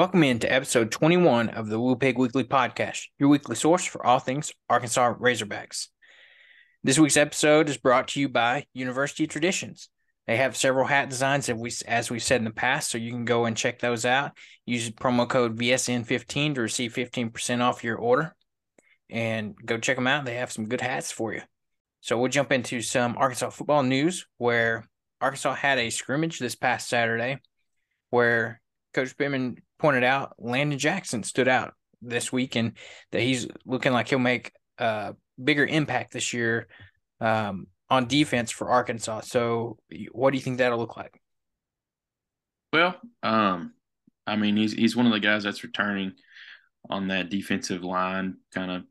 Welcome into episode 21 of the Woo Pig Weekly Podcast, your weekly source for all things Arkansas Razorbacks. This week's episode is brought to you by University Traditions. They have several hat designs that we, as we've said in the past, so you can go and check those out. Use promo code VSN15 to receive 15% off your order and go check them out. They have some good hats for you. So we'll jump into some Arkansas football news where Arkansas had a scrimmage this past Saturday where Coach Pittman pointed out Landon Jackson stood out this week and that he's looking like he'll make a bigger impact this year um, on defense for Arkansas. So, what do you think that'll look like? Well, um, I mean, he's he's one of the guys that's returning on that defensive line, kind of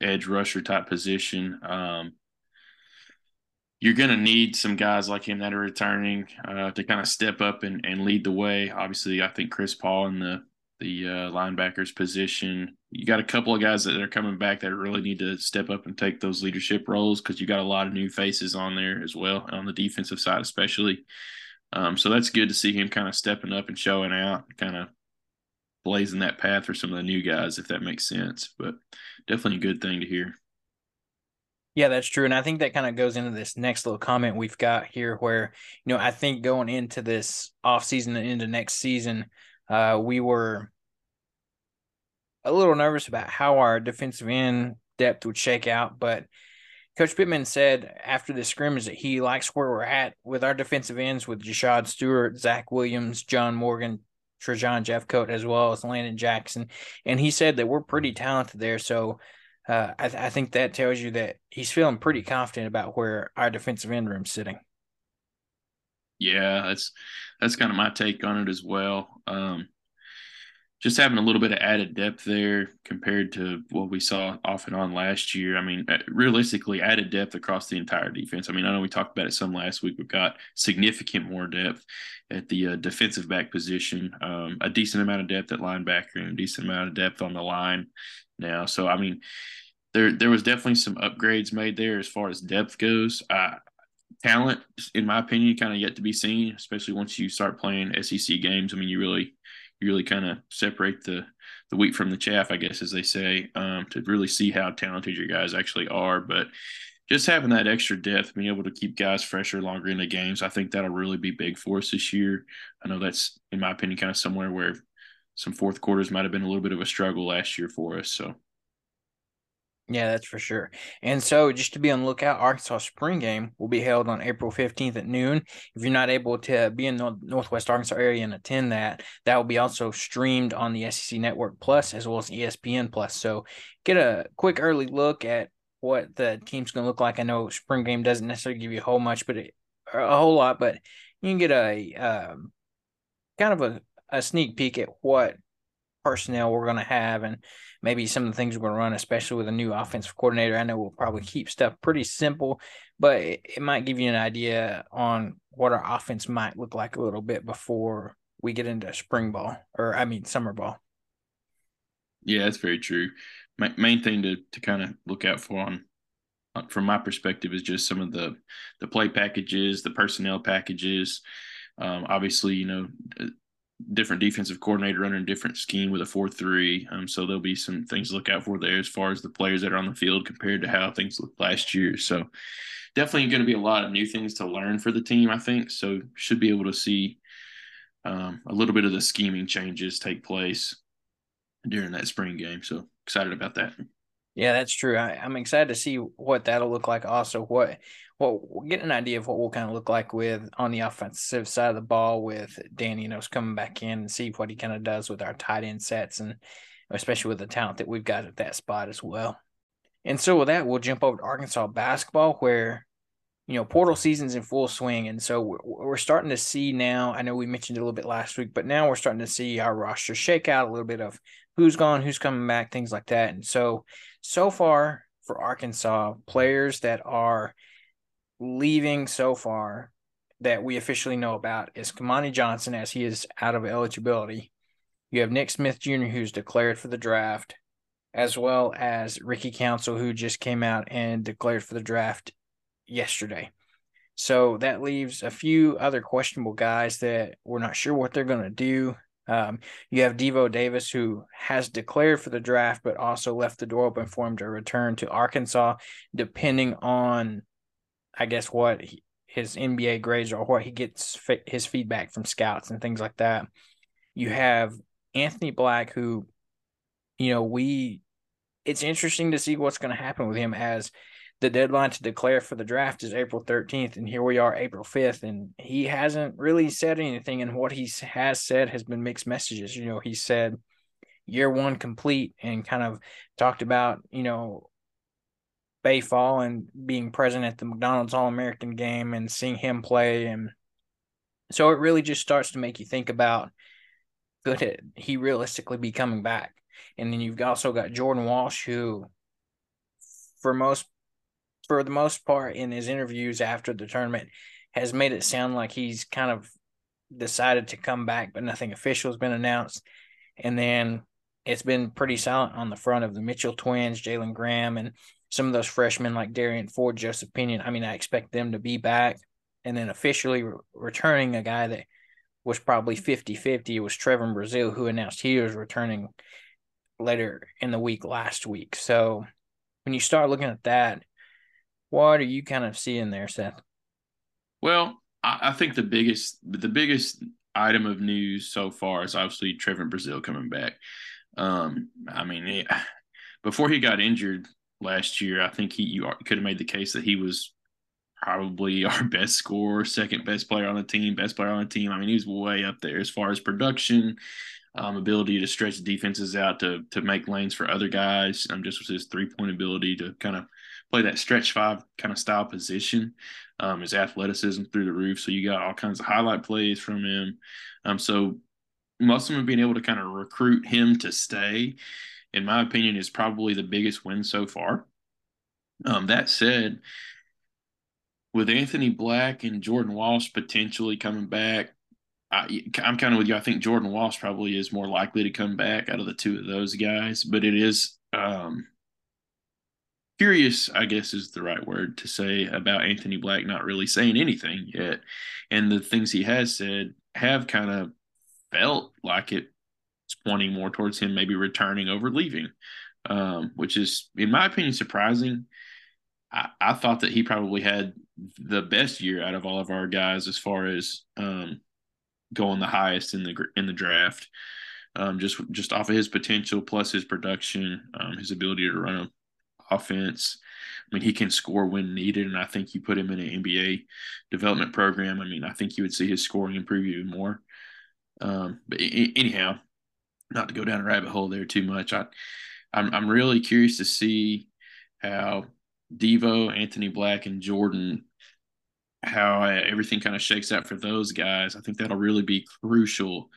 edge rusher type position. Um, you're going to need some guys like him that are returning uh, to kind of step up and, and lead the way. Obviously, I think Chris Paul in the the uh, linebackers position. You got a couple of guys that are coming back that really need to step up and take those leadership roles because you got a lot of new faces on there as well on the defensive side, especially. Um, so that's good to see him kind of stepping up and showing out, kind of blazing that path for some of the new guys, if that makes sense. But definitely a good thing to hear. Yeah, that's true. And I think that kind of goes into this next little comment we've got here where, you know, I think going into this off season and into next season, uh, we were a little nervous about how our defensive end depth would shake out. But Coach Pittman said after the scrimmage that he likes where we're at with our defensive ends with Jashaud Stewart, Zach Williams, John Morgan, Trajan Jeffcoat, as well as Landon Jackson. And he said that we're pretty talented there. So uh, I, th- I, think that tells you that he's feeling pretty confident about where our defensive end room's sitting. Yeah, that's that's kind of my take on it as well. Um, just having a little bit of added depth there compared to what we saw off and on last year. I mean, uh, realistically, added depth across the entire defense. I mean, I know we talked about it some last week. We've got significant more depth at the uh, defensive back position, um, a decent amount of depth at linebacker, and a decent amount of depth on the line now. So, I mean, there there was definitely some upgrades made there as far as depth goes. Uh, talent, in my opinion, kind of yet to be seen, especially once you start playing SEC games. I mean, you really you really kind of separate the the wheat from the chaff, I guess, as they say, um, to really see how talented your guys actually are. But just having that extra depth, being able to keep guys fresher longer in the games, I think that'll really be big for us this year. I know that's, in my opinion, kind of somewhere where some fourth quarters might have been a little bit of a struggle last year for us. So yeah, that's for sure. And so, just to be on the lookout, Arkansas spring game will be held on April 15th at noon. If you're not able to be in the Northwest Arkansas area and attend that, that will be also streamed on the SEC Network Plus as well as ESPN Plus. So, get a quick early look at what the team's going to look like. I know spring game doesn't necessarily give you a whole much, but it, a whole lot, but you can get a um, kind of a, a sneak peek at what personnel we're going to have and maybe some of the things we're going to run, especially with a new offensive coordinator. I know we'll probably keep stuff pretty simple, but it, it might give you an idea on what our offense might look like a little bit before we get into spring ball or I mean summer ball. Yeah, that's very true. Ma- main thing to to kind of look out for on from my perspective is just some of the the play packages, the personnel packages. Um, obviously, you know, different defensive coordinator running a different scheme with a 4-3 um, so there'll be some things to look out for there as far as the players that are on the field compared to how things looked last year. So definitely going to be a lot of new things to learn for the team i think. So should be able to see um, a little bit of the scheming changes take place during that spring game. So excited about that yeah, that's true. I, am excited to see what that'll look like. Also, what we'll get an idea of what we'll kind of look like with on the offensive side of the ball with Danny Enos coming back in and see what he kind of does with our tight end sets and especially with the talent that we've got at that spot as well. And so with that, we'll jump over to Arkansas basketball where you know portal season's in full swing and so we're, we're starting to see now i know we mentioned a little bit last week but now we're starting to see our roster shake out a little bit of who's gone who's coming back things like that and so so far for arkansas players that are leaving so far that we officially know about is Kamani Johnson as he is out of eligibility. You have Nick Smith Jr., who's declared for the draft, as well as Ricky Council, who just came out and declared for the draft yesterday. So that leaves a few other questionable guys that we're not sure what they're going to do. Um, you have Devo Davis, who has declared for the draft, but also left the door open for him to return to Arkansas, depending on, I guess, what he, his NBA grades or what he gets his feedback from scouts and things like that. You have Anthony Black, who, you know, we, it's interesting to see what's going to happen with him as the deadline to declare for the draft is April 13th, and here we are, April 5th, and he hasn't really said anything. And what he has said has been mixed messages. You know, he said year one complete and kind of talked about, you know, Baye Fall and being present at the McDonald's All American game and seeing him play. And so it really just starts to make you think about could he realistically be coming back? And then you've also got Jordan Walsh, who, for most for the most part in his interviews after the tournament has made it sound like he's kind of decided to come back, but nothing official has been announced. And then it's been pretty silent on the front of the Mitchell twins, Jalen Graham, and some of those freshmen like Derrian Ford, Joseph Pinion. I mean, I expect them to be back. And then officially re- returning a guy that was probably 50 50 was Trevon Brazile, who announced he was returning later in the week last week. So when you start looking at that, what are you kind of seeing there, Seth? Well, I, I think the biggest the biggest item of news so far is obviously Trevor Brazile coming back. Um, I mean, he, before he got injured last year, I think he you could have made the case that he was probably our best scorer, second best player on the team, best player on the team. I mean, he was way up there as far as production, um, ability to stretch defenses out to to make lanes for other guys. Um, just with his three point ability to kind of play that stretch five kind of style position. Um, his athleticism through the roof. So you got all kinds of highlight plays from him. Um, so Musselman being able to kind of recruit him to stay, in my opinion, is probably the biggest win so far. Um, that said, with Anthony Black and Jordan Walsh potentially coming back, I, am kind of with you. I think Jordan Walsh probably is more likely to come back out of the two of those guys, but it is um, curious, I guess is the right word to say about Anthony Black not really saying anything yet. And the things he has said have kind of felt like it's pointing more towards him maybe returning over leaving, um, which is, in my opinion, surprising. I, I, thought that he probably had the best year out of all of our guys as far as um, going the highest in the in the draft. Um, just just off of his potential plus his production, um, his ability to run a offense. I mean, he can score when needed, and I think you put him in an NBA development program. I mean, I think you would see his scoring improve even more. Um, but anyhow, not to go down a rabbit hole there too much, I, I'm I'm really curious to see how Devo, Anthony Black, and Jordan, how everything kind of shakes out for those guys. I think that'll really be crucial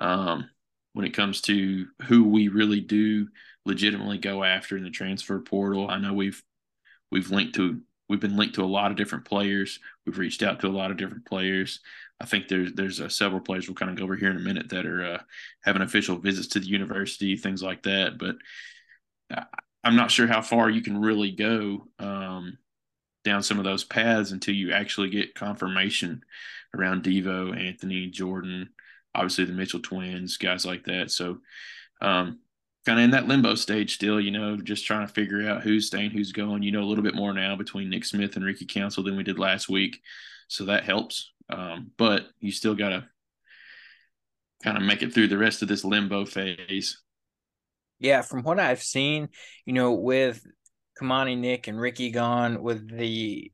um, when it comes to who we really do legitimately go after in the transfer portal. I know we've we've linked to we've been linked to a lot of different players. We've reached out to a lot of different players. I think there's there's uh, several players we'll kind of go over here in a minute that are uh, having official visits to the university, things like that. But I'm not sure how far you can really go um, down some of those paths until you actually get confirmation around Devo, Anthony, Jordan, obviously the Mitchell twins, guys like that. So um, kind of in that limbo stage still, you know, just trying to figure out who's staying, who's going. You know, a little bit more now between Nick Smith and Ricky Council than we did last week. So that helps. Um, but you still got to kind of make it through the rest of this limbo phase. Yeah, from what I've seen, you know, with Kamani Nick and Ricky gone, with the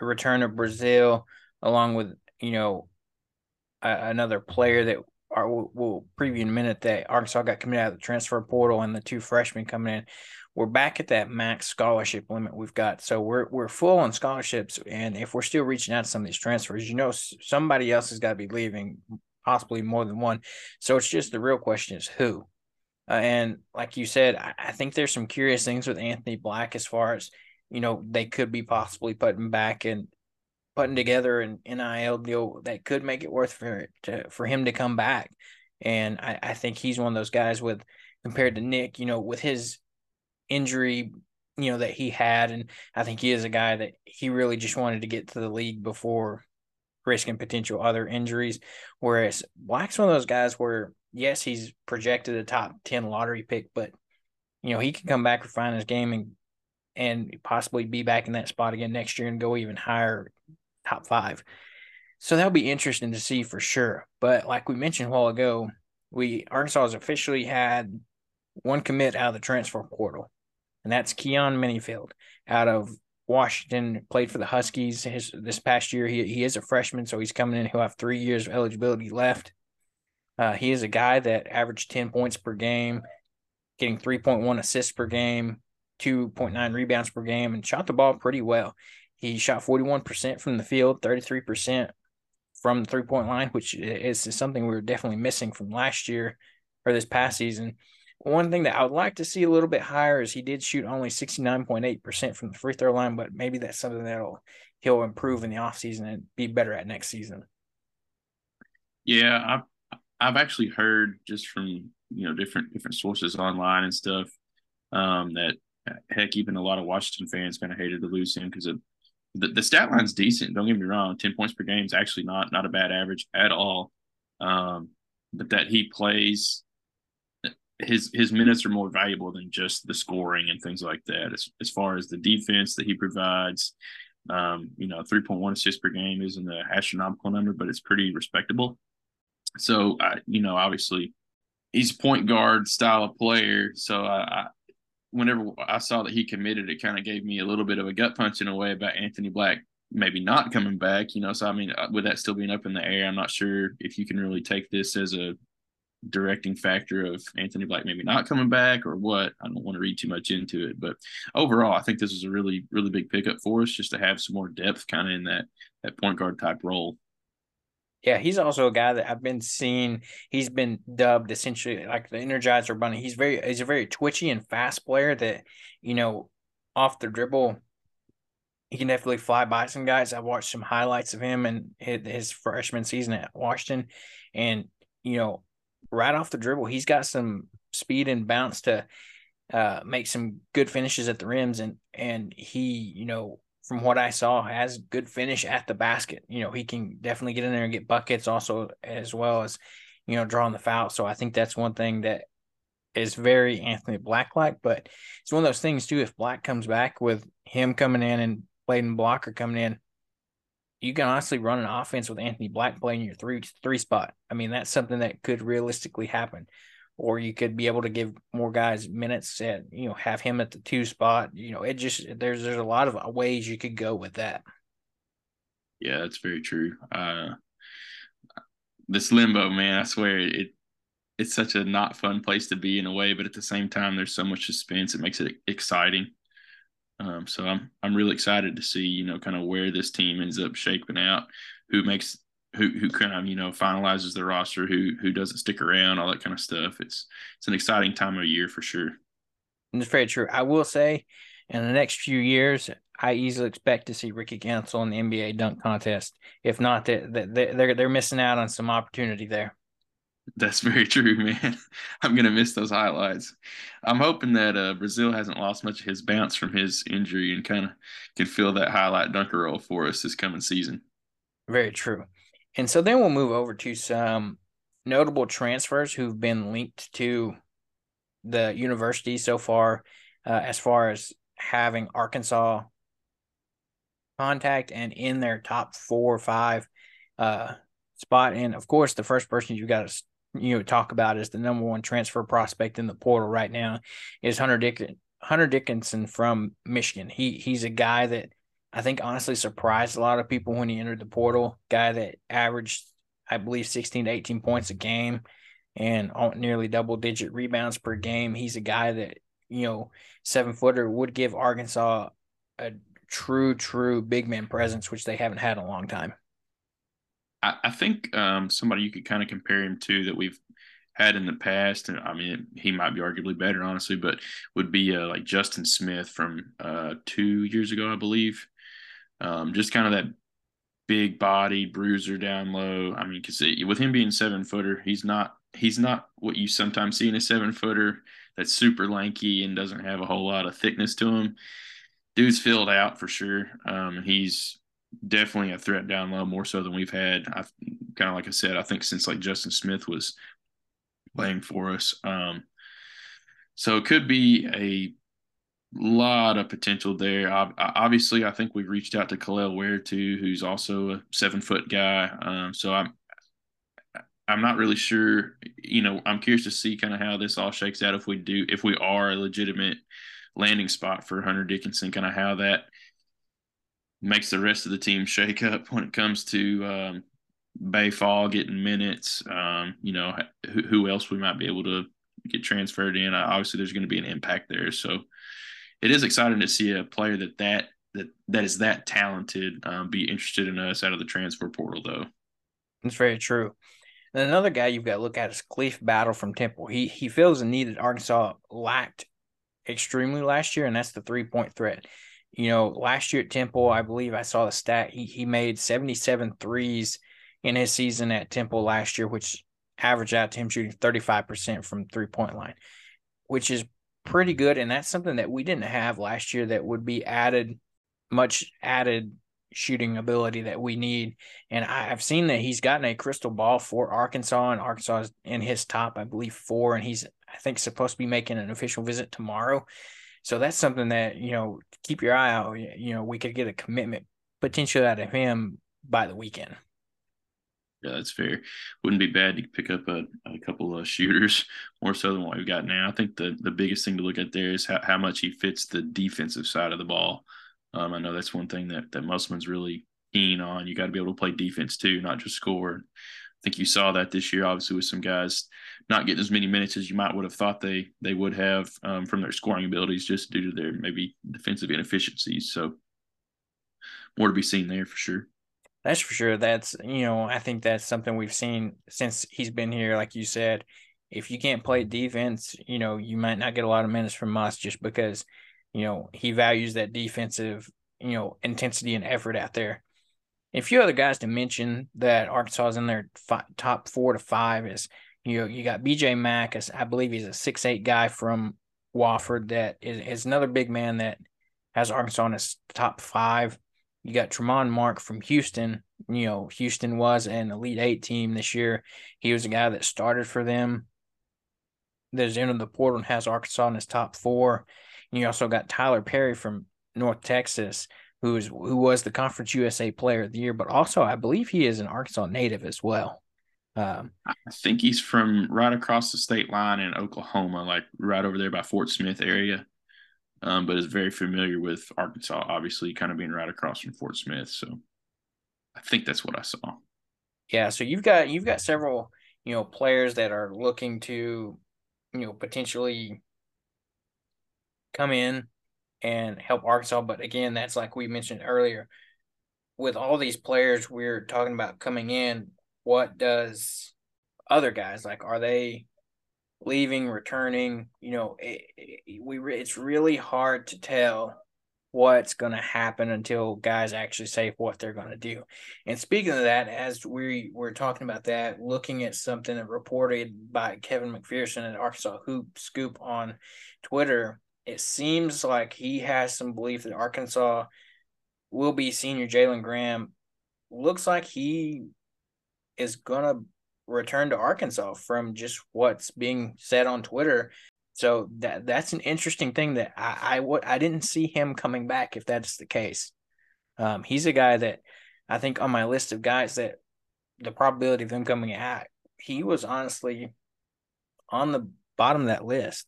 return of Brazile, along with, you know, another player that we'll preview in a minute that Arkansas got committed out of the transfer portal and the two freshmen coming in. We're back at that max scholarship limit we've got, so we're we're full on scholarships. And if we're still reaching out to some of these transfers, you know, somebody else has got to be leaving, possibly more than one. So it's just the real question is who. Uh, and like you said, I, I think there's some curious things with Anthony Black as far as you know they could be possibly putting back and putting together an NIL deal that could make it worth for to, for him to come back. And I, I think he's one of those guys with compared to Nick, you know, with his injury, you know, that he had. And I think he is a guy that he really just wanted to get to the league before risking potential other injuries. Whereas Black's one of those guys where yes, he's projected a top 10 lottery pick, but you know, he can come back, refine his game and and possibly be back in that spot again next year and go even higher, top five. So that'll be interesting to see for sure. But like we mentioned a while ago, we Arkansas has officially had one commit out of the transfer portal, and that's Keyon Menifield out of Washington. Played for the Huskies his this past year. He he is a freshman, so he's coming in. He'll have three years of eligibility left. Uh, he is a guy that averaged ten points per game, getting three point one assists per game, two point nine rebounds per game, and shot the ball pretty well. He shot forty one percent from the field, thirty three percent from the three point line, which is something we were definitely missing from last year or this past season. One thing that I would like to see a little bit higher is he did shoot only 69.8% from the free throw line, but maybe that's something that'll he'll improve in the offseason and be better at next season. Yeah, I've I've actually heard just from you know different different sources online and stuff um, that heck even a lot of Washington fans kind of hated to lose him because of the, the stat line's decent. Don't get me wrong. 10 points per game is actually not, not a bad average at all. Um, but that he plays his, his minutes are more valuable than just the scoring and things like that. As, as far as the defense that he provides, um, you know, 3.1 assists per game isn't an astronomical number, but it's pretty respectable. So, I, you know, obviously he's point guard style of player. So I, whenever I saw that he committed, it kind of gave me a little bit of a gut punch in a way about Anthony Black maybe not coming back. You know, so I mean, uh, with that still being up in the air, I'm not sure if you can really take this as a directing factor of Anthony Black maybe not coming back or what. I don't want to read too much into it, but overall, I think this is a really, really big pickup for us just to have some more depth kind of in that that point guard type role. Yeah, he's also a guy that I've been seeing. He's been dubbed essentially like the Energizer Bunny. He's very he's a very twitchy and fast player that you know off the dribble. He can definitely fly by some guys. I watched some highlights of him and his, freshman season at Washington, and you know, right off the dribble, he's got some speed and bounce to uh, make some good finishes at the rims, and and he you know from what I saw, has good finish at the basket. You know, he can definitely get in there and get buckets also as well as, you know, drawing the foul. So I think that's one thing that is very Anthony Black like, but it's one of those things too. If Black comes back with him coming in and Layden Blocker coming in, you can honestly run an offense with Anthony Black playing your three three spot. I mean, that's something that could realistically happen or you could be able to give more guys minutes at you know have him at the two spot you know it just there's there's a lot of ways you could go with that. Yeah that's very true. Uh this limbo man i swear it it's such a not fun place to be in a way but at the same time there's so much suspense it makes it exciting. Um, so I'm I'm really excited to see you know kind of where this team ends up shaping out, who makes who who kind of you know finalizes the roster, who who doesn't stick around, all that kind of stuff. It's it's an exciting time of year for sure. And it's very true. I will say, in the next few years, I easily expect to see Ricky Council in the NBA dunk contest. If not, that they, they, they're they're missing out on some opportunity there. That's very true, man. I'm gonna miss those highlights. I'm hoping that uh, Brazile hasn't lost much of his bounce from his injury and kind of can fill that highlight dunker role for us this coming season. Very true. And so then we'll move over to some notable transfers who've been linked to the university so far, uh, as far as having Arkansas contact and in their top four or five uh, spot. And of course, the first person you got to you know talk about is the number one transfer prospect in the portal right now is Hunter Dick Hunter Dickinson from Michigan. He he's a guy that I think honestly surprised a lot of people when he entered the portal. Guy that averaged, I believe, 16 to 18 points a game and nearly double digit rebounds per game. He's a guy that, you know, seven footer would give Arkansas a true, true big man presence, which they haven't had in a long time. I, think um, somebody you could kind of compare him to that we've had in the past, and I mean, he might be arguably better, honestly, but would be uh, like Justin Smith from uh, two years ago, I believe. Um, just kind of that big body bruiser down low. I mean, because with him being seven footer, he's not he's not what you sometimes see in a seven footer that's super lanky and doesn't have a whole lot of thickness to him. Dude's filled out for sure. Um, he's definitely a threat down low, more so than we've had. I kind of like I said, I think since like Justin Smith was playing for us. Um, so it could be a lot of potential there. Obviously, I think we've reached out to Kel'el Ware too, who's also a seven foot guy. Um, so I'm I'm not really sure. You know, I'm curious to see kind of how this all shakes out if we do if we are a legitimate landing spot for Hunter Dickinson, kind of how that makes the rest of the team shake up when it comes to um, Baye Fall getting minutes. Um, you know, who, who, else we might be able to get transferred in. Obviously, there's going to be an impact there. So it is exciting to see a player that that that that is that talented um, be interested in us out of the transfer portal, though. That's very true. And another guy you've got to look at is Khalif Battle from Temple. He he feels the need that Arkansas lacked extremely last year, and that's the three point threat. You know, last year at Temple, I believe I saw the stat. He he made 77 threes in his season at Temple last year, which averaged out to him shooting 35% from three point line, which is pretty good. And that's something that we didn't have last year that would be added, much added shooting ability that we need. And I, have seen that he's gotten a crystal ball for Arkansas, and Arkansas is in his top, I believe, four. And he's, I think, supposed to be making an official visit tomorrow. So that's something that, you know, keep your eye out. You know, we could get a commitment potential out of him by the weekend. Yeah, that's fair. Wouldn't be bad to pick up a, a couple of shooters more so than what we've got now. I think the, the biggest thing to look at there is how, how much he fits the defensive side of the ball. Um, I know that's one thing that, that Musselman's really keen on. You got to be able to play defense too, not just score. I think you saw that this year, obviously, with some guys not getting as many minutes as you might would have thought they they would have um, from their scoring abilities, just due to their maybe defensive inefficiencies. So more to be seen there for sure. That's for sure. That's you know, I think that's something we've seen since he's been here. Like you said, if you can't play defense, you know, you might not get a lot of minutes from us just because, you know, he values that defensive, you know, intensity and effort out there. A few other guys to mention that Arkansas is in their top four to five is you know you got BJ Mack, I believe he's a six eight guy from Wofford that is, is another big man that has Arkansas in his top five. You got Tramon Mark from Houston. You know, Houston was an Elite Eight team this year. He was a guy that started for them. There's entered the portal and has Arkansas in his top four. And you also got Tyler Perry from North Texas, who is who was the Conference USA Player of the Year, but also I believe he is an Arkansas native as well. Um, I think he's from right across the state line in Oklahoma, like right over there by Fort Smith area um, but is very familiar with Arkansas, obviously, kind of being right across from Fort Smith. So I think that's what I saw. Yeah, so you've got you've got several you know players that are looking to you know potentially come in and help Arkansas, but again, that's like we mentioned earlier. With all these players we're talking about coming in, what does other guys like? Are they leaving, returning. You know, it, it, we it's really hard to tell what's going to happen until guys actually say what they're going to do. And speaking of that, as we were talking about that, looking at something reported by Kevin McPherson at Arkansas Hoop Scoop on Twitter, it seems like he has some belief that Arkansas will be senior Jalen Graham. Looks like he is going to return to Arkansas from just what's being said on Twitter. So that that's an interesting thing that I I, I didn't see him coming back if that's the case. Um, he's a guy that I think on my list of guys that the probability of him coming out, he was honestly on the bottom of that list.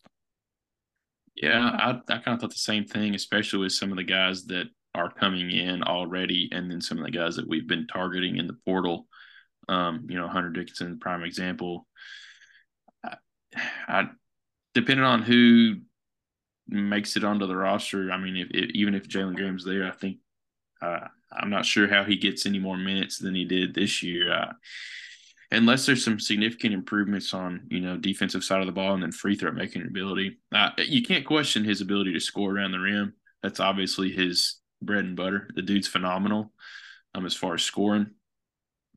Yeah, I, I kind of thought the same thing, especially with some of the guys that are coming in already, and then some of the guys that we've been targeting in the portal. Um, you know, Hunter Dickinson, prime example. I, I depending on who makes it onto the roster. I mean, if, if even if Jalen Graham's there, I think uh, I'm not sure how he gets any more minutes than he did this year. Uh, unless there's some significant improvements on you know defensive side of the ball and then free throw making ability. Uh, you can't question his ability to score around the rim. That's obviously his bread and butter. The dude's phenomenal um, as far as scoring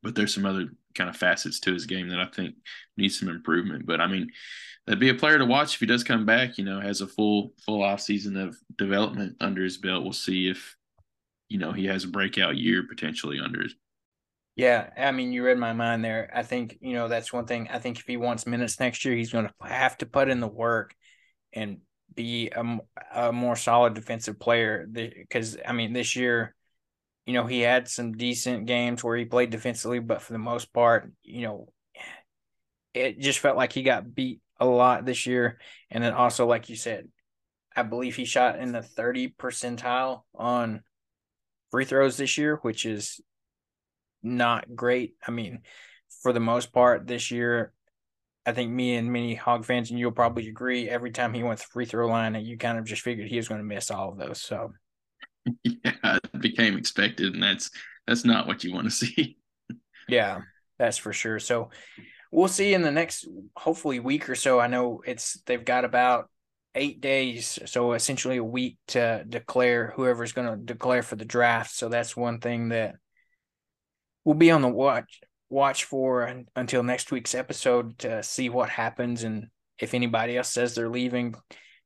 but there's some other kind of facets to his game that I think needs some improvement. But I mean, that'd be a player to watch if he does come back. You know, has a full full off season of development under his belt. We'll see if you know he has a breakout year potentially under his. Yeah, I mean, you read my mind there. I think you know that's one thing. I think if he wants minutes next year, he's going to have to put in the work and be a, a more solid defensive player. Because I mean, this year, you know, he had some decent games where he played defensively, but for the most part, you know, it just felt like he got beat a lot this year. And then also, like you said, I believe he shot in the 30 percentile on free throws this year, which is not great. I mean, for the most part this year, I think me and many Hog fans, and you'll probably agree, every time he went to free throw line, you kind of just figured he was going to miss all of those. So, yeah, it became expected, and that's that's not what you want to see. yeah, that's for sure. So, we'll see in the next, hopefully, week or so. I know it's they've got about eight days, so essentially a week to declare whoever's going to declare for the draft. So that's one thing that we'll be on the watch watch for until next week's episode to see what happens and if anybody else says they're leaving.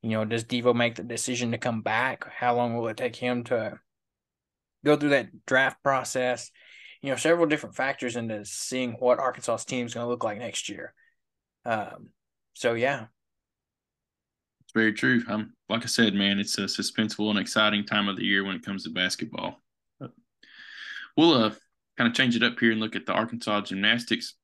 You know, does Devo make the decision to come back? How long will it take him to go through that draft process? You know, several different factors into seeing what Arkansas's team is going to look like next year. Um, so yeah, it's very true. Um, like I said, man, it's a suspenseful and exciting time of the year when it comes to basketball. We'll uh, kind of change it up here and look at the Arkansas gymnastics,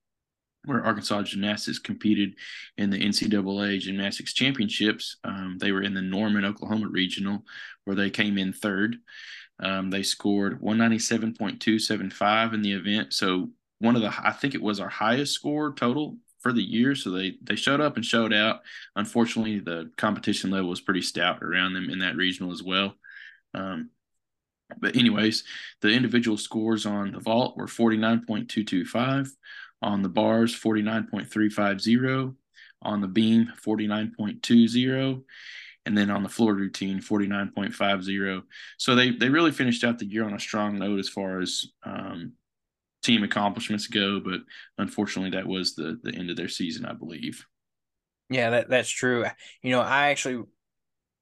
where Arkansas gymnastics competed in the NCAA gymnastics championships. Um, they were in the Norman, Oklahoma regional, where they came in third. Um, they scored 197.275 in the event. So one of the, I think it was our highest score total for the year. So they they showed up and showed out. Unfortunately, the competition level was pretty stout around them in that regional as well. Um, but anyways, the individual scores on the vault were 49.225, on the bars 49.350, on the beam 49.20, and then on the floor routine 49.50. So they they really finished out the year on a strong note as far as um, team accomplishments go, but unfortunately that was the the end of their season, I believe. Yeah, that that's true. You know, I actually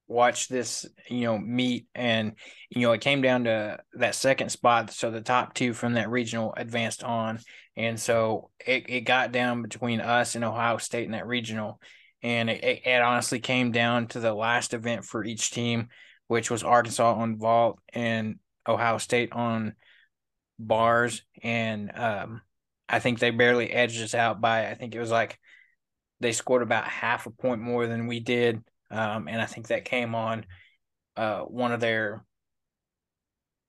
watch this, you know, meet and you know, it came down to that second spot. So the top two from that regional advanced on. And so it, it got down between us and Ohio State in that regional. And it, it honestly came down to the last event for each team, which was Arkansas on vault and Ohio State on bars. And um, I think they barely edged us out by I think it was like they scored about half a point more than we did um, and I think that came on uh, one of their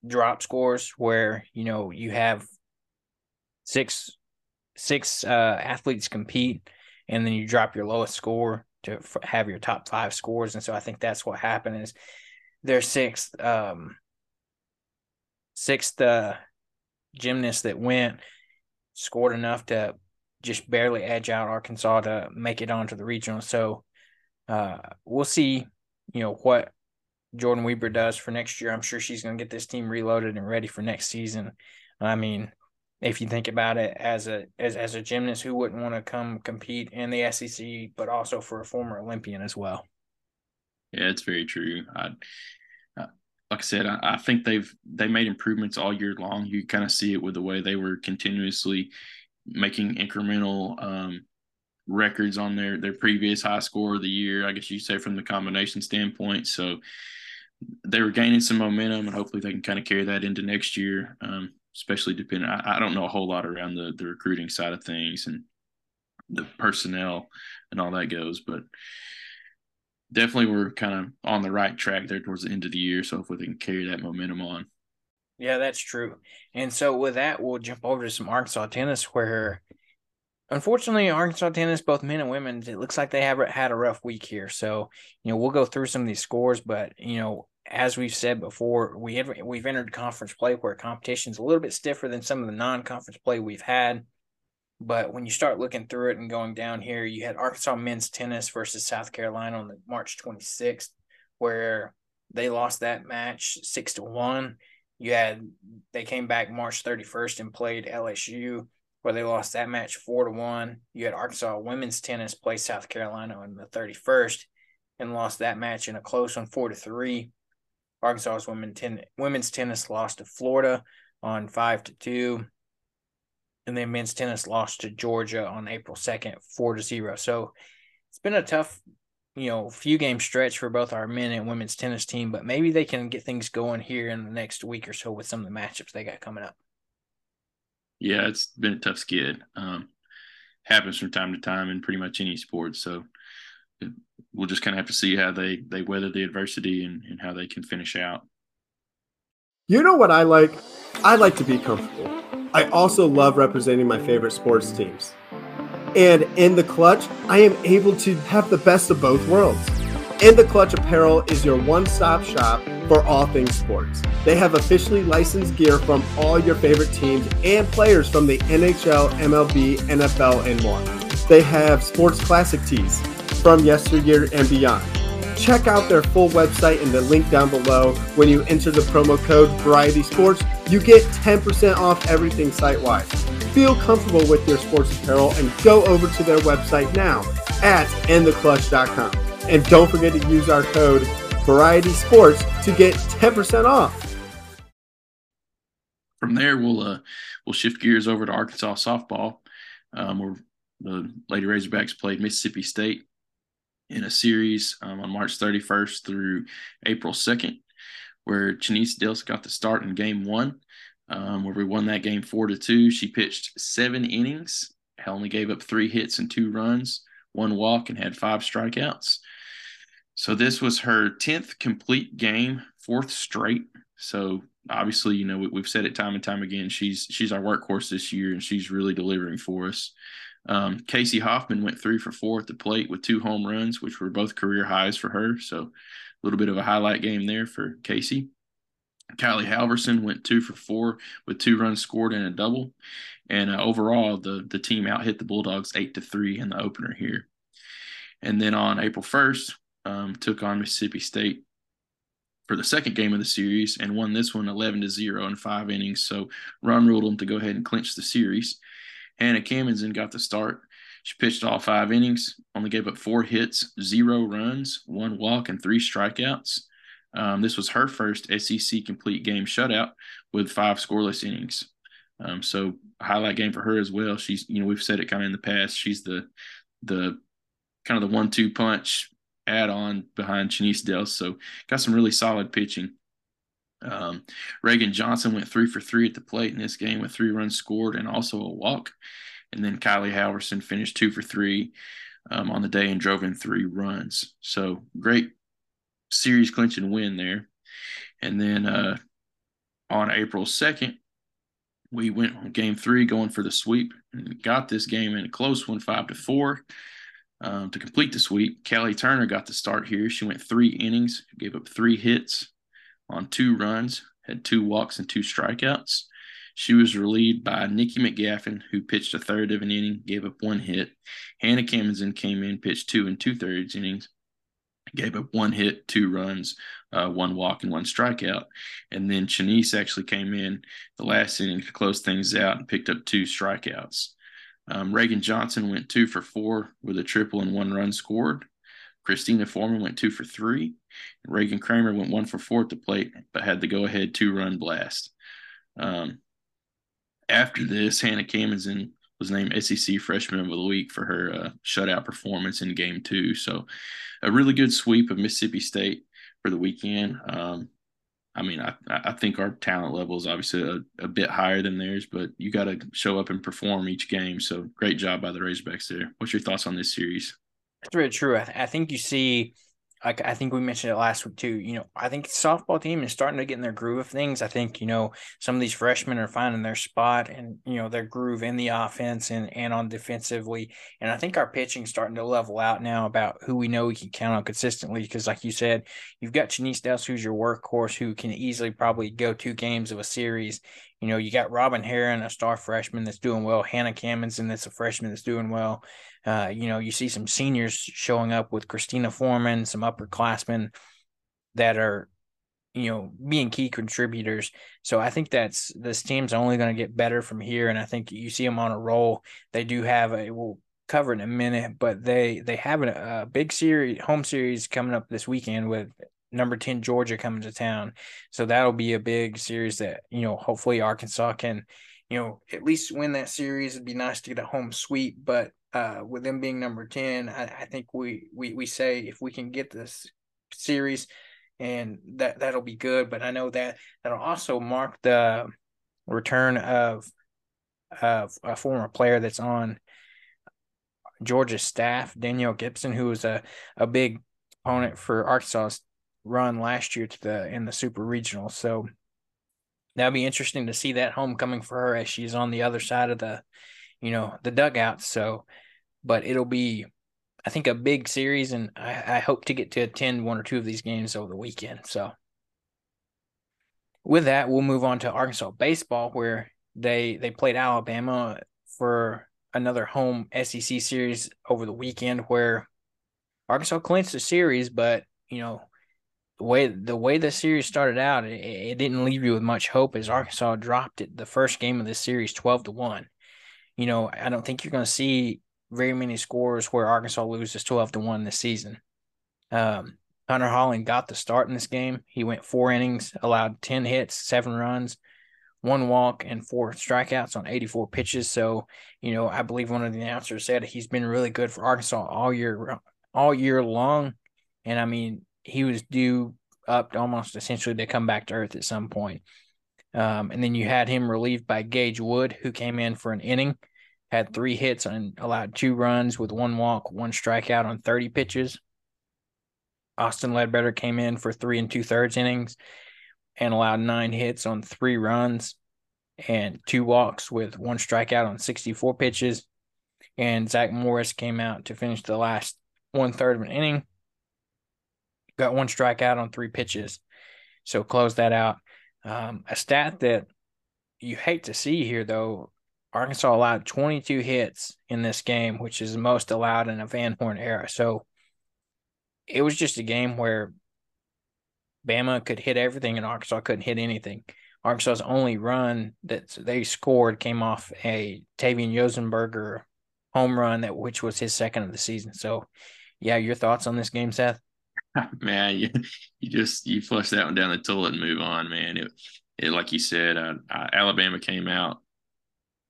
drop scores where you know you have six six uh, athletes compete, and then you drop your lowest score to have your top five scores, and so I think that's what happened is their sixth um, sixth uh, gymnast that went scored enough to just barely edge out Arkansas to make it onto the regional. So uh, we'll see, you know, what Jordyn Wieber does for next year. I'm sure she's going to get this team reloaded and ready for next season. I mean, if you think about it as a as, as a gymnast, who wouldn't want to come compete in the SEC, but also for a former Olympian as well? Yeah, it's very true. I, uh, like I said, I, I, think they've they made improvements all year long. You kind of see it with the way they were continuously making incremental um, records on their their previous high score of the year. I guess you say from the combination standpoint. So they were gaining some momentum, and hopefully they can kind of carry that into next year. Um, especially depending, I, I, don't know a whole lot around the the recruiting side of things and the personnel and all that goes, but definitely we're kind of on the right track there towards the end of the year. So hopefully they can carry that momentum on. Yeah, that's true. And so with that, we'll jump over to some Arkansas tennis where unfortunately, Arkansas tennis, both men and women, it looks like they have had a rough week here. So, you know, we'll go through some of these scores, but you know, as we've said before, we have we've entered conference play where competition is a little bit stiffer than some of the non-conference play we've had. But when you start looking through it and going down here, you had Arkansas men's tennis versus South Carolina on the March 26th, where they lost that match six to one. You had they came back March 31st and played LSU where they lost that match four to one. You had Arkansas women's tennis play South Carolina on the 31st and lost that match in a close one, four to three. Arkansas's women ten, women's tennis lost to Florida on five to two. and then men's tennis lost to Georgia on April 2nd, 4 to 0. So it's been a tough, you know, few game stretch for both our men and women's tennis team, but maybe they can get things going here in the next week or so with some of the matchups they got coming up. Yeah, it's been a tough skid. Um, happens from time to time in pretty much any sport. So we'll just kind of have to see how they they weather the adversity and, and how they can finish out. You know what I like? I like to be comfortable. I also love representing my favorite sports teams. And in the clutch, I am able to have the best of both worlds. In the Clutch Apparel is your one stop shop for all things sports. They have officially licensed gear from all your favorite teams and players from the NHL, MLB, NFL, and more. They have sports classic tees from yesteryear and beyond. Check out their full website in the link down below. When you enter the promo code Variety Sports, you get 10% off everything site wide. Feel comfortable with your sports apparel and go over to their website now at intheclutch.com. And don't forget to use our code Variety Sports to get 10% off. From there, we'll uh, we'll shift gears over to Arkansas softball, um, where the Lady Razorbacks played Mississippi State in a series um, on March 31st through April 2nd, where Chenise Delce got the start in game one, um, where we won that game four to two. She pitched seven innings, only gave up three hits and two runs, one walk, and had five strikeouts. So this was her 10th complete game, fourth straight. So obviously, you know, we, have said it time and time again. She's she's our workhorse this year, and she's really delivering for us. Um, Kacie Hoffmann went three for four at the plate with two home runs, which were both career highs for her. So a little bit of a highlight game there for Casey. Kylie Halverson went two for four with two runs scored and a double. And uh, overall, the the team out hit the Bulldogs eight to three in the opener here. And then on April first, um, took on Mississippi State for the second game of the series and won this one 11 to 0 in five innings. So run ruled them to go ahead and clinch the series. Hannah Camenzind got the start. She pitched all five innings, only gave up four hits, zero runs, one walk, and three strikeouts. Um, this was her first SEC complete game shutout with five scoreless innings. Um, so highlight game for her as well. She's, you know, we've said it kind of in the past. She's the the kind of the one-two punch add-on behind Chenise Delce. So got some really solid pitching. Um, Reagan Johnson went three for three at the plate in this game with three runs scored and also a walk. And then Kylie Halverson finished two for three um, on the day and drove in three runs. So great series clinching win there. And then uh, on April 2nd, we went on game three going for the sweep and got this game in a close one, five to four. Um, to complete the sweep, Kelly Turner got the start here. She went three innings, gave up three hits, on two runs, had two walks and two strikeouts. She was relieved by Nikki McGaffin, who pitched a third of an inning, gave up one hit. Hannah Camenzind came in, pitched two and two thirds innings, gave up one hit, two runs, uh, one walk, and one strikeout. And then Chenise actually came in the last inning to close things out and picked up two strikeouts. Um, Reagan Johnson went two for four with a triple and one run scored. Christina Foreman went two for three. Reagan Kramer went one for four at the plate, but had the go ahead two run blast. Um, after this, Hannah Camenzind was named SEC Freshman of the Week for her uh, shutout performance in Game Two. So, a really good sweep of Mississippi State for the weekend. Um, I mean, I, I think our talent level is obviously a, a bit higher than theirs, but you got to show up and perform each game. So, great job by the Razorbacks there. What's your thoughts on this series? It's really true. I, th- I think you see like I think we mentioned it last week too. You know, I think the softball team is starting to get in their groove of things. I think you know some of these freshmen are finding their spot and you know their groove in the offense and and on defensively. And I think our pitching starting to level out now about who we know we can count on consistently. Because like you said, you've got Chenise Delce, who's your workhorse, who can easily probably go two games of a series. You know, you got Robyn Herron, a star freshman that's doing well. Hannah Camenzind, that's a freshman that's doing well. Uh, you know, you see some seniors showing up with Christina Foreman, some upperclassmen that are, you know, being key contributors. So I think that's this team's only going to get better from here. And I think you see them on a roll. They do have a, we'll cover in a minute, but they, they have a, a big series, home series coming up this weekend with number 10 Georgia coming to town. So that'll be a big series that, you know, hopefully Arkansas can you know, at least win that series. It'd be nice to get a home sweep, but uh, with them being number 10, I, I think we, we, we say if we can get this series and that, that'll be good. But I know that that'll also mark the return of, of a former player that's on Georgia's staff, Danielle Gibson, who was a, a big opponent for Arkansas's run last year to the in the super regional. So that'll be interesting to see that homecoming for her as she's on the other side of the, you know, the dugout. So, but it'll be, I think, a big series, and I, I hope to get to attend one or two of these games over the weekend. So, with that, we'll move on to Arkansas baseball, where they they played Alabama for another home SEC series over the weekend, where Arkansas clinched the series, but you know the way the way the series started out, it, it, didn't leave you with much hope as Arkansas dropped it the first game of this series twelve to one. You know, I don't think you're going to see very many scores where Arkansas loses twelve to one this season. Um, Hunter Hollan got the start in this game. He went four innings, allowed ten hits, seven runs, one walk, and four strikeouts on 84 pitches. So, you know, I believe one of the announcers said he's been really good for Arkansas all year all year long. And I mean, he was due up almost essentially to come back to earth at some point. Um, and then you had him relieved by Gage Wood, who came in for an inning, had three hits and allowed two runs with one walk, one strikeout on 30 pitches. Austin Ledbetter came in for three and two thirds innings and allowed nine hits on three runs and two walks with one strikeout on 64 pitches. And Zach Morris came out to finish the last one third of an inning got one strikeout on three pitches. So close that out. Um, a stat that you hate to see here, though, Arkansas allowed 22 hits in this game, which is the most allowed in a Van Horn era. So it was just a game where Bama could hit everything and Arkansas couldn't hit anything. Arkansas's only run that they scored came off a Tavian Josenberger home run that which was his second of the season. So, yeah, your thoughts on this game, Seth? man, you, you just you flush that one down the toilet and move on, man. It, it like you said, uh, uh, Alabama came out.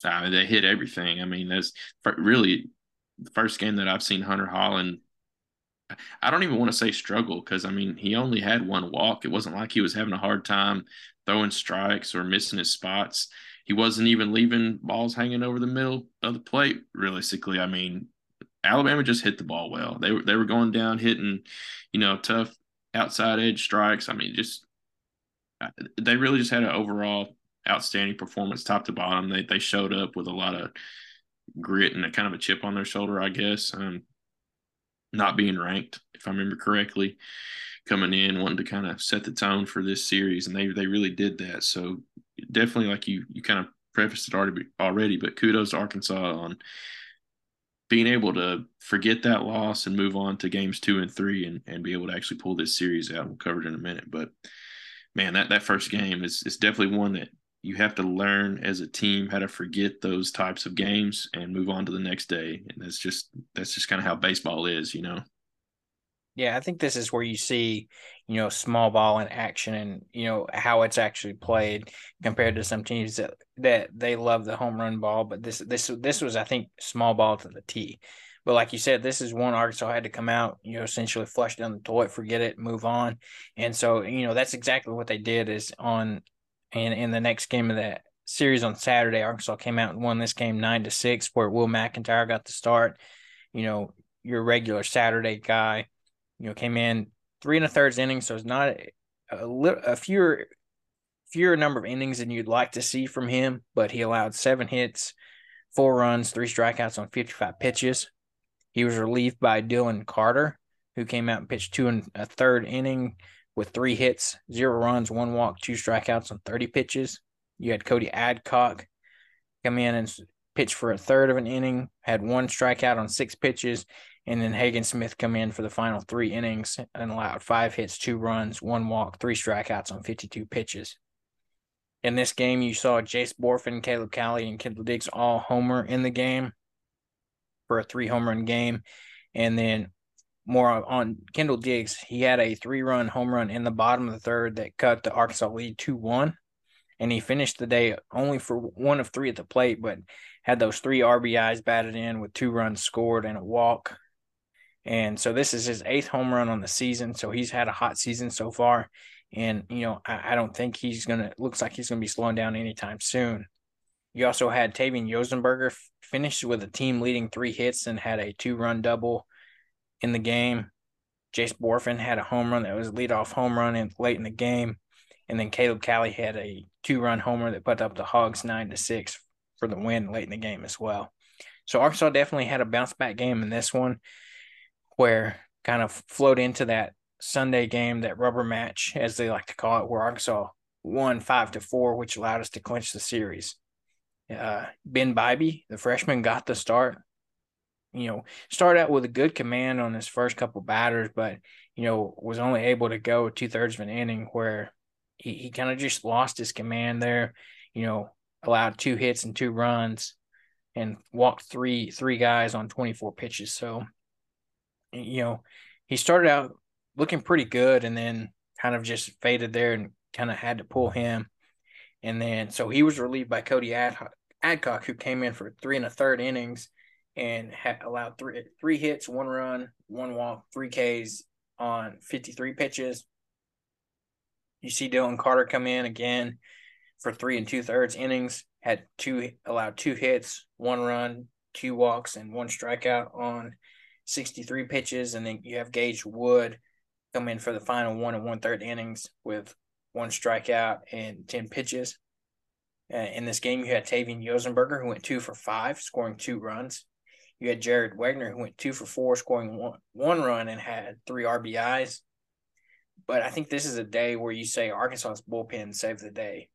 Uh, they hit everything. I mean, that's really the first game that I've seen Hunter Hollan. I don't even want to say struggle because I mean he only had one walk. It wasn't like he was having a hard time throwing strikes or missing his spots. He wasn't even leaving balls hanging over the middle of the plate. Realistically, I mean, Alabama just hit the ball well. They were they were going down hitting, you know, tough outside edge strikes. I mean, just uh, they really just had an overall outstanding performance, top to bottom. They they showed up with a lot of grit and a kind of a chip on their shoulder, I guess. Um, not being ranked, if I remember correctly, coming in wanting to kind of set the tone for this series, and they they really did that. So definitely, like you you kind of prefaced it already already, but kudos to Arkansas on being able to forget that loss and move on to games two and three and, and be able to actually pull this series out. We'll cover it in a minute. But man, that, that first game is, is definitely one that you have to learn as a team how to forget those types of games and move on to the next day. And that's just that's just kind of how baseball is, you know. Yeah, I think this is where you see, you know, small ball in action and, you know, how it's actually played compared to some teams that that they love the home run ball, but this this this was I think small ball to the tee. But like you said, this is one Arkansas had to come out, you know, essentially flush down the toilet, forget it, move on. And so, you know, that's exactly what they did is on in in the next game of that series on Saturday, Arkansas came out and won this game nine to six, where Will McEntire got the start. You know, your regular Saturday guy you know, came in three and a thirds innings, so it's not a, a, a fewer fewer number of innings than you'd like to see from him, but he allowed seven hits, four runs, three strikeouts on 55 pitches. He was relieved by Dylan Carter, who came out and pitched two and a third inning with three hits, zero runs, one walk, two strikeouts on 30 pitches. You had Cody Adcock come in and pitch for a third of an inning, had one strikeout on six pitches, and then Hagen Smith come in for the final three innings and allowed five hits, two runs, one walk, three strikeouts on 52 pitches. In this game, you saw Jace Bohrofen, Caleb Cali, and Kendall Diggs all homer in the game for a three home run game. And then more on Kendall Diggs, he had a three run home run in the bottom of the third that cut the Arkansas lead 2 1. and he finished the day only for one of three at the plate, but had those three RBIs batted in with two runs scored and a walk. And so this is his eighth home run on the season. So he's had a hot season so far. And, you know, I, I don't think he's going to, looks like he's going to be slowing down anytime soon. You also had Tavian Josenberger finished with a team leading three hits and had a two run double in the game. Jace Bohrofen had a home run that was a leadoff home run in, late in the game. And then Caleb Cali had a two run homer that put up the Hogs nine to six for the win late in the game as well. So Arkansas definitely had a bounce back game in this one where kind of flowed into that Sunday game, that rubber match, as they like to call it, where Arkansas won five to four, which allowed us to clinch the series. Uh, ben Bibee, the freshman, got the start. You know, started out with a good command on his first couple batters, but you know was only able to go two thirds of an inning where he, he kind of just lost his command there. You know, allowed two hits and two runs, and walked three three guys on twenty four pitches. So, you know, he started out looking pretty good, and then kind of just faded there and kind of had to pull him. And then so he was relieved by Cody Ad- Adcock, who came in for three and a third innings and had allowed three three hits, one run, one walk, three Ks on 53 pitches. You see Dylan Carter come in again for three and two thirds innings, had two allowed two hits, one run, two walks, and one strikeout on 63 pitches. And then you have Gage Wood come in for the final one and one third innings with one strikeout and 10 pitches. Uh, in this game, you had Tavian Josenberger, who went two for five, scoring two runs. You had Jared Wegner, who went two for four, scoring one, one run and had three RBIs. But I think this is a day where you say Arkansas's bullpen saved the day.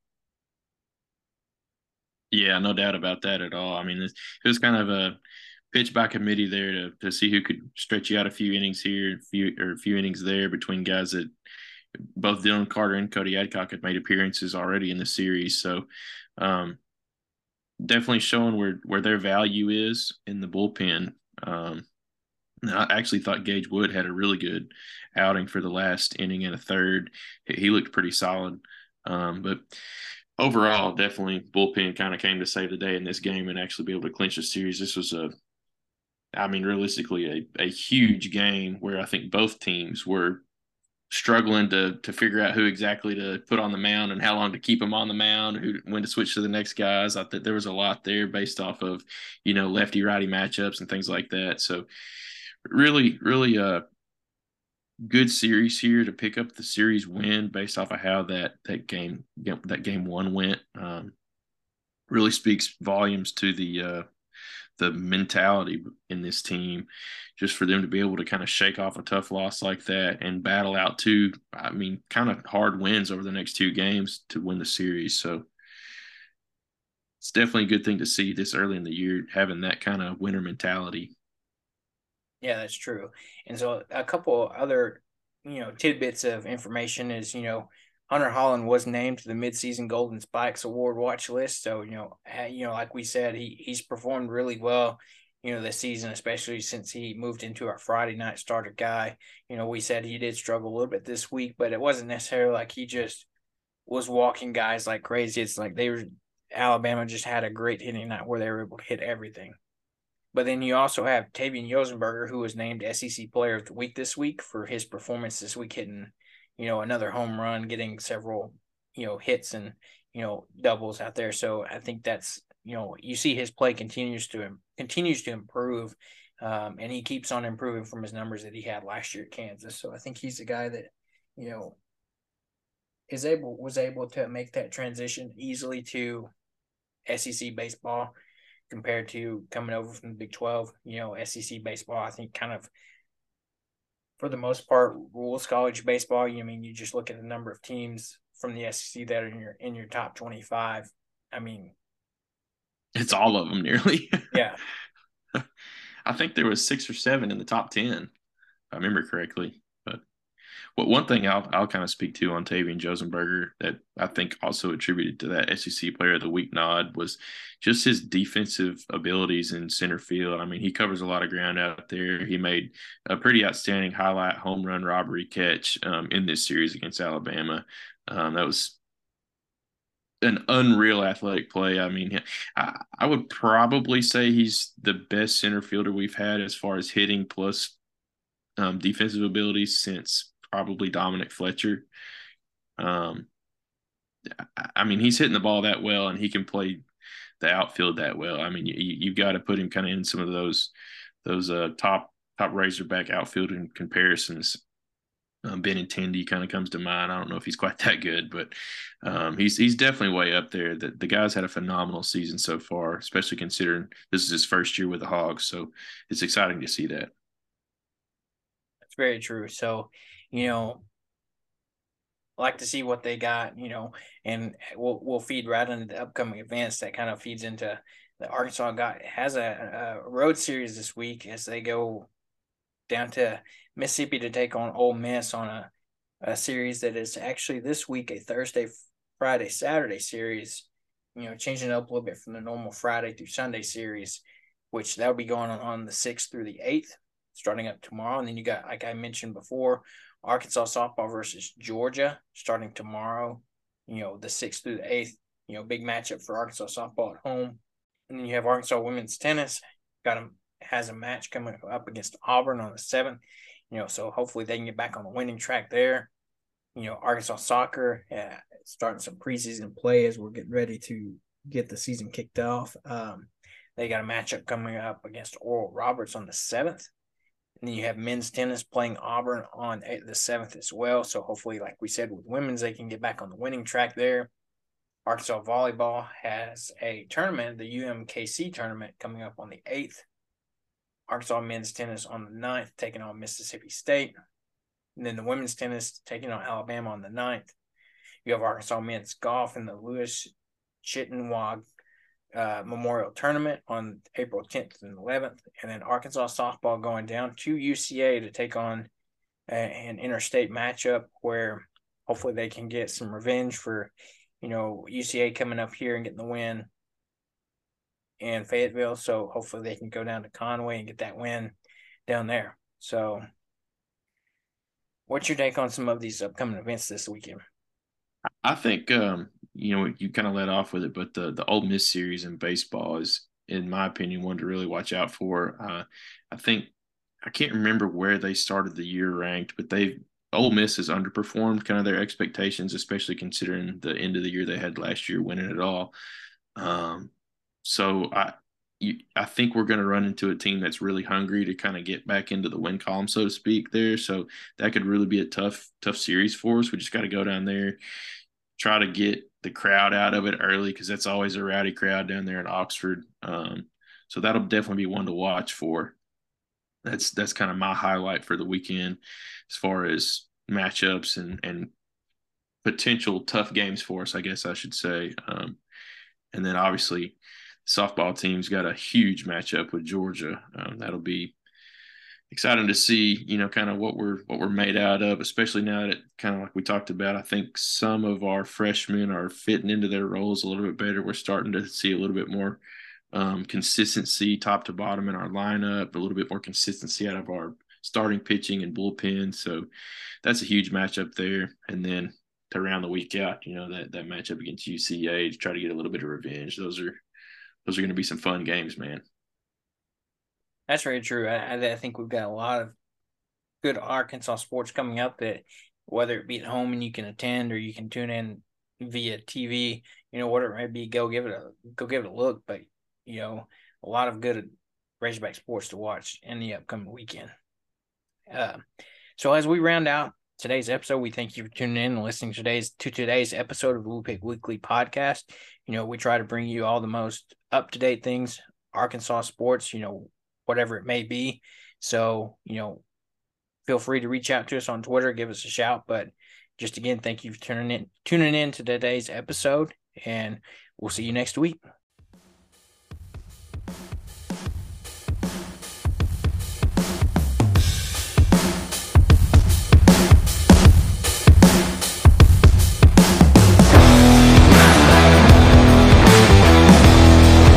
Yeah, no doubt about that at all. I mean, it was kind of a pitch by committee there to, to see who could stretch you out a few innings here, few or a few innings there between guys that both Dylan Carter and Cody Adcock had made appearances already in the series. So um, definitely showing where where their value is in the bullpen. Um, I actually thought Gage Wood had a really good outing for the last inning and a third. He looked pretty solid, um, but overall, definitely bullpen kind of came to save the day in this game and actually be able to clinch the series. This was a, I mean, realistically, a, a huge game where I think both teams were struggling to to figure out who exactly to put on the mound and how long to keep them on the mound, who when to switch to the next guys. I thought there was a lot there based off of you know lefty righty matchups and things like that. So really, really a good series here to pick up the series win based off of how that that game that game one went. Um, really speaks volumes to the uh, the mentality in this team just for them to be able to kind of shake off a tough loss like that and battle out two i mean kind of hard wins over the next two games to win the series. So it's definitely a good thing to see this early in the year having that kind of winner mentality. Yeah that's true. And so a couple other you know tidbits of information is you know Hunter Hollan was named to the midseason Golden Spikes Award watch list. So, you know, you know, like we said, he he's performed really well, you know, this season, especially since he moved into our Friday night starter guy. You know, we said he did struggle a little bit this week, but it wasn't necessarily like he just was walking guys like crazy. It's like they were Alabama just had a great hitting night where they were able to hit everything. But then you also have Tavian Josenberger, who was named SEC Player of the Week this week for his performance this week, hitting you know, another home run, getting several, you know, hits and, you know, doubles out there. So I think that's, you know, you see his play continues to continues to improve. Um, and he keeps on improving from his numbers that he had last year at Kansas. So I think he's a guy that, you know, is able was able to make that transition easily to SEC baseball compared to coming over from the Big Twelve. You know, SEC baseball, I think, kind of for the most part, rules college baseball. You I mean you just look at the number of teams from the SEC that are in your in your top twenty five. I mean, it's all of them nearly. Yeah, I think there was six or seven in the top ten, if I remember correctly. Well, one thing I'll I'll kind of speak to on Tavian Josenberger that I think also attributed to that SEC Player of the Week nod was just his defensive abilities in center field. I mean, he covers a lot of ground out there. He made a pretty outstanding highlight home run robbery catch um, in this series against Alabama. Um, that was an unreal athletic play. I mean, I, I would probably say he's the best center fielder we've had as far as hitting plus um, defensive abilities since probably Dominic Fletcher. Um, I mean, he's hitting the ball that well, and he can play the outfield that well. I mean, you you got to put him kind of in some of those those uh, top top Razorback outfielding comparisons. Um, Benintendi kind of comes to mind. I don't know if he's quite that good, but um, he's he's definitely way up there. The, the guy's had a phenomenal season so far, especially considering this is his first year with the Hogs. So it's exciting to see that. That's very true. So, you know, like to see what they got, you know, and we'll we'll feed right into the upcoming events that kind of feeds into the Arkansas got has a, a road series this week as they go down to Mississippi to take on Ole Miss on a, a series that is actually this week a Thursday, Friday, Saturday series. You know, changing up a little bit from the normal Friday through Sunday series, which that'll be going on on the sixth through the eighth, starting up tomorrow. And then you got, like I mentioned before, Arkansas softball versus Georgia starting tomorrow. You know, the sixth through the eighth. You know, big matchup for Arkansas softball at home. And then you have Arkansas women's tennis got a has a match coming up against Auburn on the seventh. You know, so hopefully they can get back on the winning track there. You know, Arkansas soccer uh, starting some preseason play as we're getting ready to get the season kicked off. Um, they got a matchup coming up against Oral Roberts on the seventh. And then you have men's tennis playing Auburn on eh, the seventh as well. So hopefully, like we said, with women's, they can get back on the winning track there. Arkansas volleyball has a tournament, the UMKC tournament, coming up on the eighth. Arkansas men's tennis on the 9th, taking on Mississippi State. And then the women's tennis taking on Alabama on the 9th. You have Arkansas men's golf in the Louis Chittenden uh, Memorial Tournament on April 10th and 11th, and then Arkansas softball going down to UCA to take on a, an interstate matchup where hopefully they can get some revenge for, you know, UCA coming up here and getting the win in Fayetteville. So hopefully they can go down to Conway and get that win down there. So, what's your take on some of these upcoming events this weekend? I think um, you know you kind of let off with it, but the the Ole Miss series in baseball is, in my opinion, one to really watch out for. Uh, I think I can't remember where they started the year ranked, but they Ole Miss has underperformed kind of their expectations, especially considering the end of the year they had last year, winning it all. Um, so I you, I think we're going to run into a team that's really hungry to kind of get back into the win column, so to speak. There, so that could really be a tough, tough series for us. We just got to go down there, try to get the crowd out of it early because that's always a rowdy crowd down there in Oxford. Um, so that'll definitely be one to watch for. That's that's kind of my highlight for the weekend, as far as matchups and and potential tough games for us. I guess I should say. Um, and then obviously softball team's got a huge matchup with Georgia. Um, that'll be exciting to see, you know, kind of what we're what we're made out of, especially now that kind of like we talked about. I think some of our freshmen are fitting into their roles a little bit better. We're starting to see a little bit more um, consistency top to bottom in our lineup, a little bit more consistency out of our starting pitching and bullpen. So that's a huge matchup there. And then to round the week out, you know, that that matchup against UCA to try to get a little bit of revenge. Those are those are going to be some fun games, man. That's very true. I, I think we've got a lot of good Arkansas sports coming up that whether it be at home and you can attend or you can tune in via TV, you know, whatever it may be, go give it a go give it a look. But you know, a lot of good Razorback sports to watch in the upcoming weekend. Uh, so as we round out today's episode. We thank you for tuning in and listening to today's to today's episode of the Woo Pig Weekly podcast. You know, we try to bring you all the most up to date things, Arkansas sports, you know, whatever it may be. So, you know, feel free to reach out to us on Twitter, give us a shout. But just again, thank you for tuning in tuning in to today's episode, and we'll see you next week.